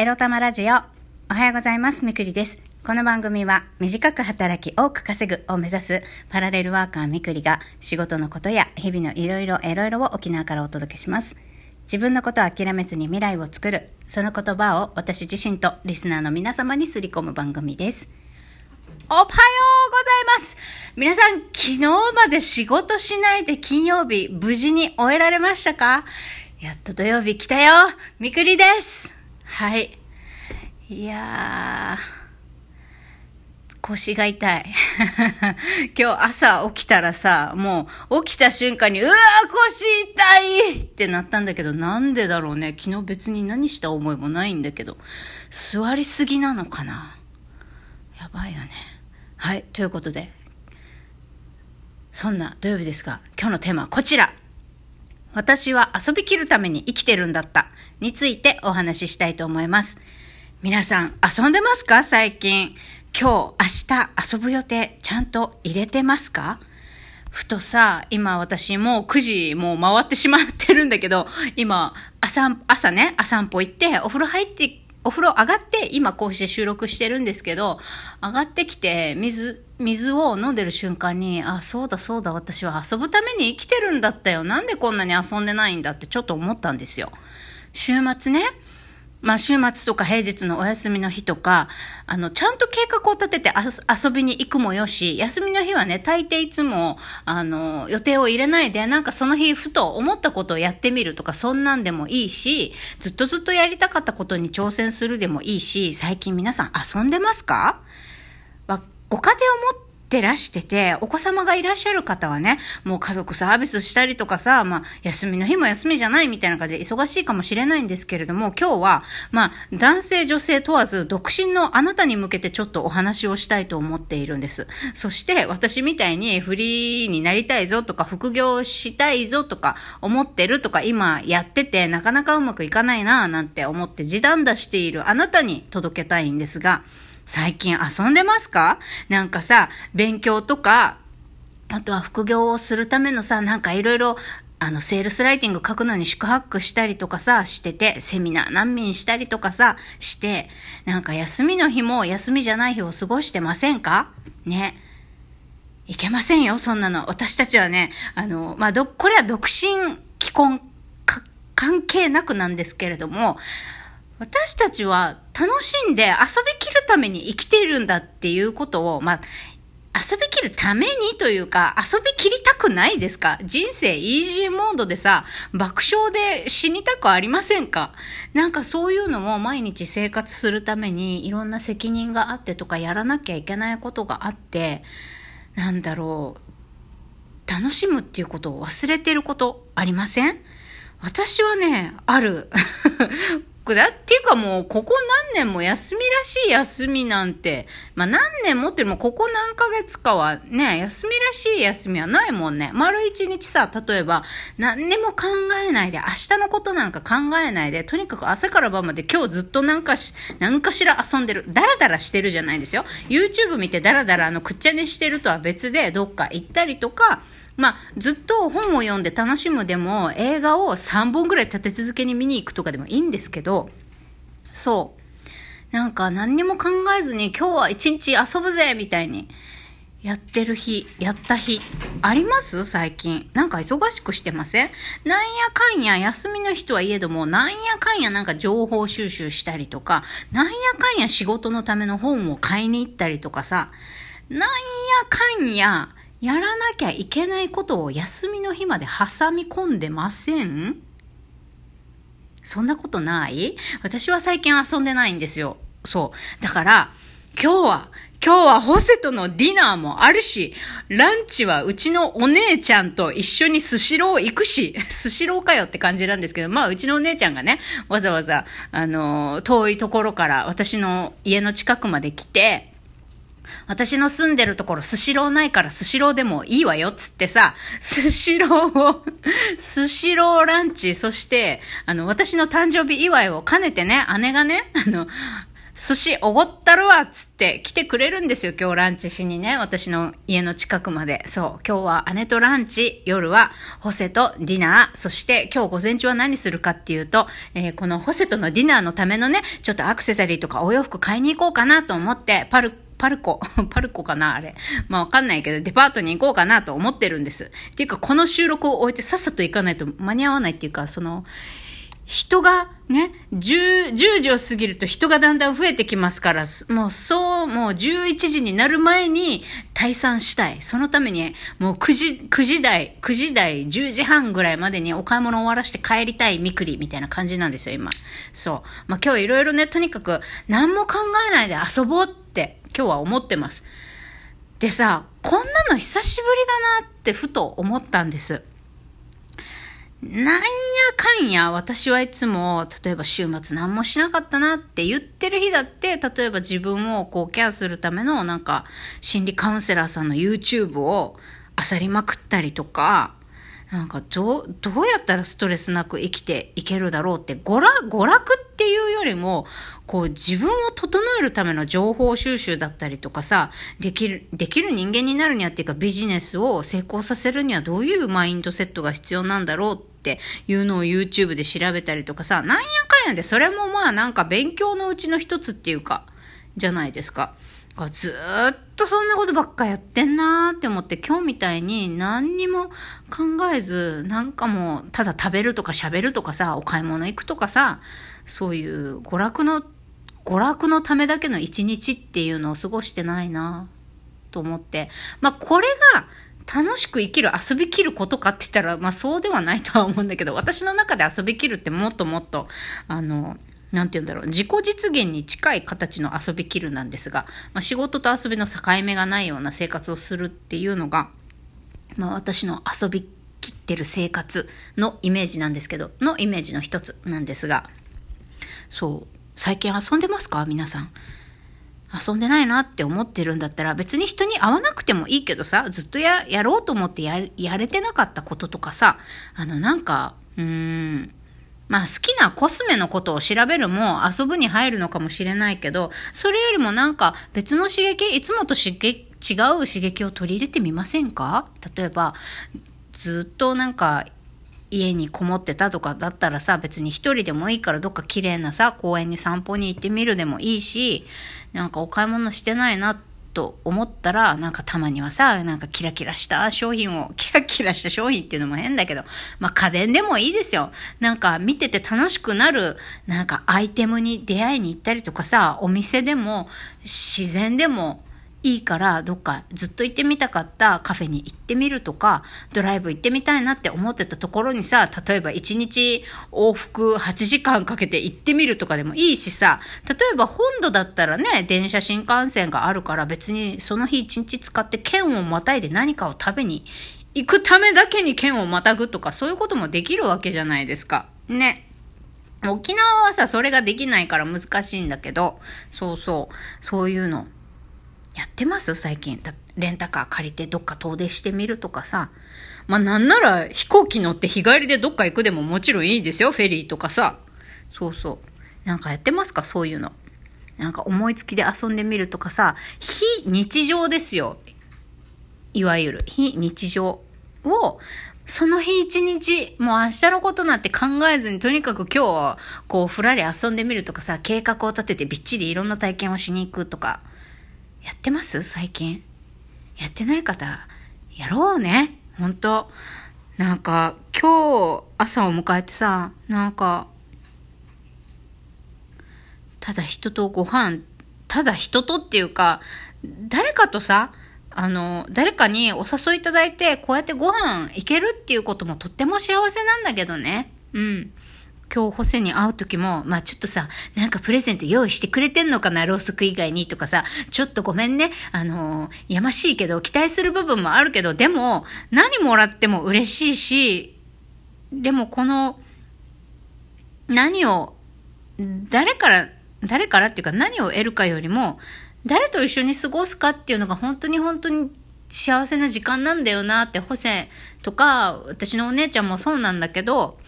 エロ玉ラジオ。おはようございます。みくりです。この番組は短く働き多く稼ぐを目指すパラレルワーカーみくりが仕事のことや日々のいろいろエロいろを沖縄からお届けします。自分のことを諦めずに未来を作る、その言葉を私自身とリスナーの皆様にすり込む番組です。おはようございます皆さん、昨日まで仕事しないで金曜日、無事に終えられましたか？やっと土曜日来たよみくりですはい。いやー、腰が痛い。今日朝起きたらさ、もう起きた瞬間に、うわー腰痛いってなったんだけど、なんでだろうね。昨日別に何した思いもないんだけど、座りすぎなのかなやばいよね。はい、ということで、そんな土曜日ですが、今日のテーマはこちら。私は遊びきるために生きてるんだったについてお話ししたいと思います。皆さん遊んでますか？最近。今日、明日遊ぶ予定ちゃんと入れてますか？ふとさ、今私もう9時もう回ってしまってるんだけど、今、朝、朝ね、朝散歩行って、お風呂入って、お風呂上がって、今こうして収録してるんですけど、上がってきて、水、水を飲んでる瞬間に、あ、そうだそうだ、私は遊ぶために生きてるんだったよ。なんでこんなに遊んでないんだってちょっと思ったんですよ。週末ね、まあ週末とか平日のお休みの日とか、あの、ちゃんと計画を立てて遊びに行くもよし、休みの日はね、大抵いつも、あの、予定を入れないで、なんかその日ふと思ったことをやってみるとか、そんなんでもいいし、ずっとずっとやりたかったことに挑戦するでもいいし、最近皆さん遊んでますか？ご家庭を持ってらしてて、お子様がいらっしゃる方はね、もう家族サービスしたりとかさ、まあ、休みの日も休みじゃないみたいな感じで忙しいかもしれないんですけれども、今日は、まあ、男性女性問わず、独身のあなたに向けてちょっとお話をしたいと思っているんです。そして、私みたいにフリーになりたいぞとか、副業したいぞとか、思ってるとか、今やってて、なかなかうまくいかないなぁなんて思って時短出しているあなたに届けたいんですが、最近遊んでますか？なんかさ、勉強とか、あとは副業をするためのさ、なんかいろいろ、あの、セールスライティング書くのに宿泊したりとかさ、してて、セミナー難民したりとかさ、して、なんか休みの日も休みじゃない日を過ごしてませんか？ね。いけませんよ、そんなの。私たちはね、あの、まあ、ど、これは独身、既婚、関係なくなんですけれども、私たちは楽しんで遊びきるために生きているんだっていうことを、まあ、遊びきるためにというか、遊びきりたくないですか？人生イージーモードでさ、爆笑で死にたくありませんか？なんかそういうのも毎日生活するためにいろんな責任があってとかやらなきゃいけないことがあって、なんだろう、楽しむっていうことを忘れてることありません？私はね、ある。だっていうかもう、ここ何年も休みらしい休みなんて、まあ何年もっていうのも、ここ何ヶ月かはね、休みらしい休みはないもんね。丸一日さ、例えば、何にも考えないで、明日のことなんか考えないで、とにかく朝から晩まで今日ずっとなんかし、何かしら遊んでる。ダラダラしてるじゃないですよ。YouTube 見てダラダラあの、くっちゃねしてるとは別で、どっか行ったりとか、まあ、ずっと本を読んで楽しむでも、映画を3本ぐらい立て続けに見に行くとかでもいいんですけど、そう。なんか何にも考えずに今日は一日遊ぶぜみたいにやってる日、やった日、あります？最近。なんか忙しくしてません？なんやかんや休みの日とはいえども、なんやかんやなんか情報収集したりとか、なんやかんや仕事のための本を買いに行ったりとかさ、なんやかんややらなきゃいけないことを休みの日まで挟み込んでません？そんなことない？私は最近遊んでないんですよ。そう。だから、今日は、今日はホセとのディナーもあるし、ランチはうちのお姉ちゃんと一緒にスシロー行くし、スシローかよって感じなんですけど、まあうちのお姉ちゃんがね、わざわざ、あの、遠いところから私の家の近くまで来て、私の住んでるところスシローないからスシローでもいいわよっつってさ、スシローを スシローランチ、そして、あの、私の誕生日祝いを兼ねてね、姉がね、あの、寿司おごったるわっつって来てくれるんですよ、今日ランチしにね。私の家の近くまで。そう。今日は姉とランチ、夜はホセとディナー、そして今日午前中は何するかっていうと、えー、このホセとのディナーのためのね、ちょっとアクセサリーとかお洋服買いに行こうかなと思って、パル、パルコ、パルコかなあれ。まあわかんないけど、デパートに行こうかなと思ってるんです。っていうか、この収録を終えてさっさと行かないと間に合わないっていうか、その、人がね、10、10時を過ぎると人がだんだん増えてきますから、もうそう、もう11時になる前に退散したい。そのために、もう9時、9時台、9時台、10時半ぐらいまでにお買い物終わらして帰りたいみくりみたいな感じなんですよ、今。そう。まあ今日いろいろね、とにかく何も考えないで遊ぼうってって今日は思ってます。でさ、こんなの久しぶりだなってふと思ったんです。なんやかんや、私はいつも、例えば週末何もしなかったなって言ってる日だって、例えば自分をこうケアするためのなんか心理カウンセラーさんの YouTube を漁りまくったりとか、なんかどう、どうやったらストレスなく生きていけるだろうって、娯楽、娯楽っていうよりも、こう自分を整えるための情報収集だったりとかさ、できる、できる人間になるにはっていうかビジネスを成功させるにはどういうマインドセットが必要なんだろうっていうのを YouTube で調べたりとかさ、なんやかんやでそれもまあなんか勉強のうちの一つっていうか、じゃないですか。か。ずっとそんなことばっかやってんなーって思って今日みたいに何にも考えずなんかもうただ食べるとか喋るとかさお買い物行くとかさそういう娯楽の娯楽のためだけの一日っていうのを過ごしてないなと思ってまあこれが楽しく生きる遊びきることかって言ったらまあそうではないとは思うんだけど私の中で遊びきるってもっともっとあのなんて言うんだろう、自己実現に近い形の遊びきるなんですが、まあ、仕事と遊びの境目がないような生活をするっていうのが、まあ、私の遊びきってる生活のイメージなんですけど、のイメージの一つなんですが、そう、最近遊んでますか？皆さん。遊んでないなって思ってるんだったら別に人に会わなくてもいいけどさ、ずっとや、やろうと思ってや、やれてなかったこととかさ、あのなんか、うーん、まあ好きなコスメのことを調べるも遊ぶに入るのかもしれないけど、それよりもなんか別の刺激、いつもと刺激、違う刺激を取り入れてみませんか？例えば、ずっとなんか家にこもってたとかだったらさ、別に一人でもいいからどっか綺麗なさ、公園に散歩に行ってみるでもいいし、なんかお買い物してないなってと思ったら、なんかたまにはさ、なんかキラキラした商品を、キラキラした商品っていうのも変だけど、まあ家電でもいいですよ。なんか見てて楽しくなる、なんかアイテムに出会いに行ったりとかさ、お店でも、自然でも、いいからどっかずっと行ってみたかったカフェに行ってみるとか、ドライブ行ってみたいなって思ってたところにさ、例えば1日往復8時間かけて行ってみるとかでもいいしさ、例えば本土だったらね、電車新幹線があるから別にその日1日使って県をまたいで何かを食べに行くためだけに県をまたぐとかそういうこともできるわけじゃないですか。ね。沖縄はさ、それができないから難しいんだけど、そうそう、そういうの。やってます？最近。レンタカー借りてどっか遠出してみるとかさ。まあなんなら飛行機乗って日帰りでどっか行くでももちろんいいですよ。フェリーとかさ。そうそう。なんかやってますか？そういうの。なんか思いつきで遊んでみるとかさ。非日常ですよ。いわゆる非日常をその日一日、もう明日のことなんて考えずに、とにかく今日、こう、ふらり遊んでみるとかさ、計画を立ててびっちりいろんな体験をしに行くとか、やってます？最近。やってない方、やろうね。ほんと。なんか、今日朝を迎えてさ、なんか、ただ人とご飯、ただ人とっていうか、誰かとさ、あの、誰かにお誘いいただいて、こうやってご飯行けるっていうこともとっても幸せなんだけどね。うん。今日ホセに会う時も、まあちょっとさ、なんかプレゼント用意してくれてんのかな、ろうそく以外にとかさ、ちょっとごめんね、あのー、やましいけど、期待する部分もあるけど、でも、何もらっても嬉しいし、でもこの、何を、誰から、誰からっていうか何を得るかよりも、誰と一緒に過ごすかっていうのが本当に本当に幸せな時間なんだよなって、ホセとか、私のお姉ちゃんもそうなんだけど、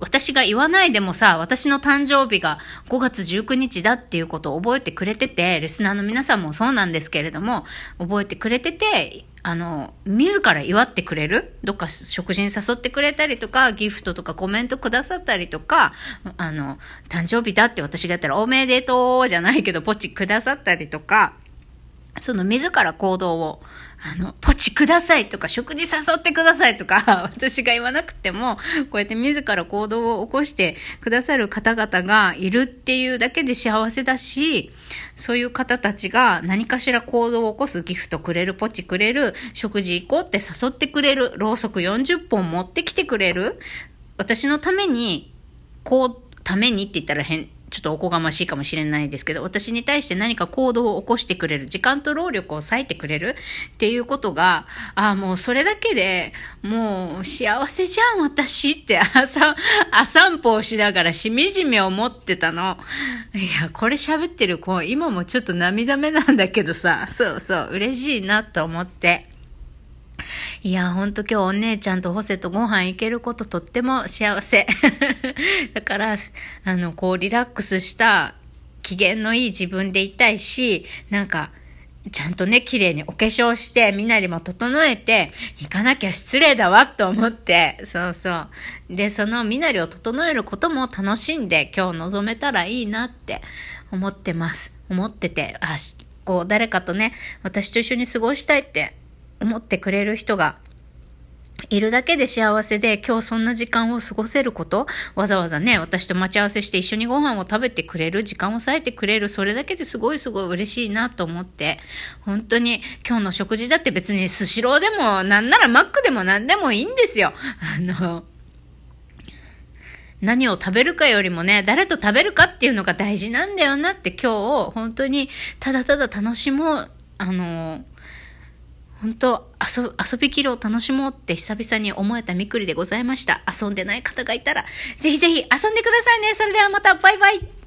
私が言わないでもさ、私の誕生日が5月19日だっていうことを覚えてくれてて、リスナーの皆さんもそうなんですけれども、覚えてくれてて、あの、自ら祝ってくれる？どっか食事に誘ってくれたりとか、ギフトとかコメントくださったりとか、あの、誕生日だって私がやったらおめでとうじゃないけど、ポチくださったりとか、その自ら行動をあの、ポチくださいとか、食事誘ってくださいとか、私が言わなくても、こうやって自ら行動を起こしてくださる方々がいるっていうだけで幸せだし、そういう方たちが何かしら行動を起こすギフトくれる、ポチくれる、食事行こうって誘ってくれる、ろうそく40本持ってきてくれる、私のために、こう、ためにって言ったら変、ちょっとおこがましいかもしれないですけど、私に対して何か行動を起こしてくれる、時間と労力を割いてくれるっていうことが、ああ、もうそれだけでもう幸せじゃん、私って朝、朝散歩をしながらしみじみ思ってたの。いや、これ喋ってる子、今もちょっと涙目なんだけどさ、そうそう、嬉しいなと思って。いや、ほんと今日お姉ちゃんとホセとご飯行けることとっても幸せ。だから、あの、こうリラックスした機嫌のいい自分でいたいし、なんか、ちゃんとね、綺麗にお化粧して、みなりも整えて、行かなきゃ失礼だわと思って、そうそう。で、そのみなりを整えることも楽しんで、今日臨めたらいいなって思ってます。思ってて、あ、こう、誰かとね、私と一緒に過ごしたいって思ってくれる人がいるだけで幸せで、今日そんな時間を過ごせること、わざわざね、私と待ち合わせして一緒にご飯を食べてくれる、時間を割いてくれる、それだけですごいすごい嬉しいなと思って、本当に今日の食事だって別にスシローでも、なんならマックでも何でもいいんですよ。あの、何を食べるかよりもね、誰と食べるかっていうのが大事なんだよなって今日を、本当にただただ楽しもう、あの、本当遊遊びきるを楽しもうって久々に思えたみくりでございました。遊んでない方がいたら、ぜひぜひ遊んでくださいね。それではまた、バイバイ。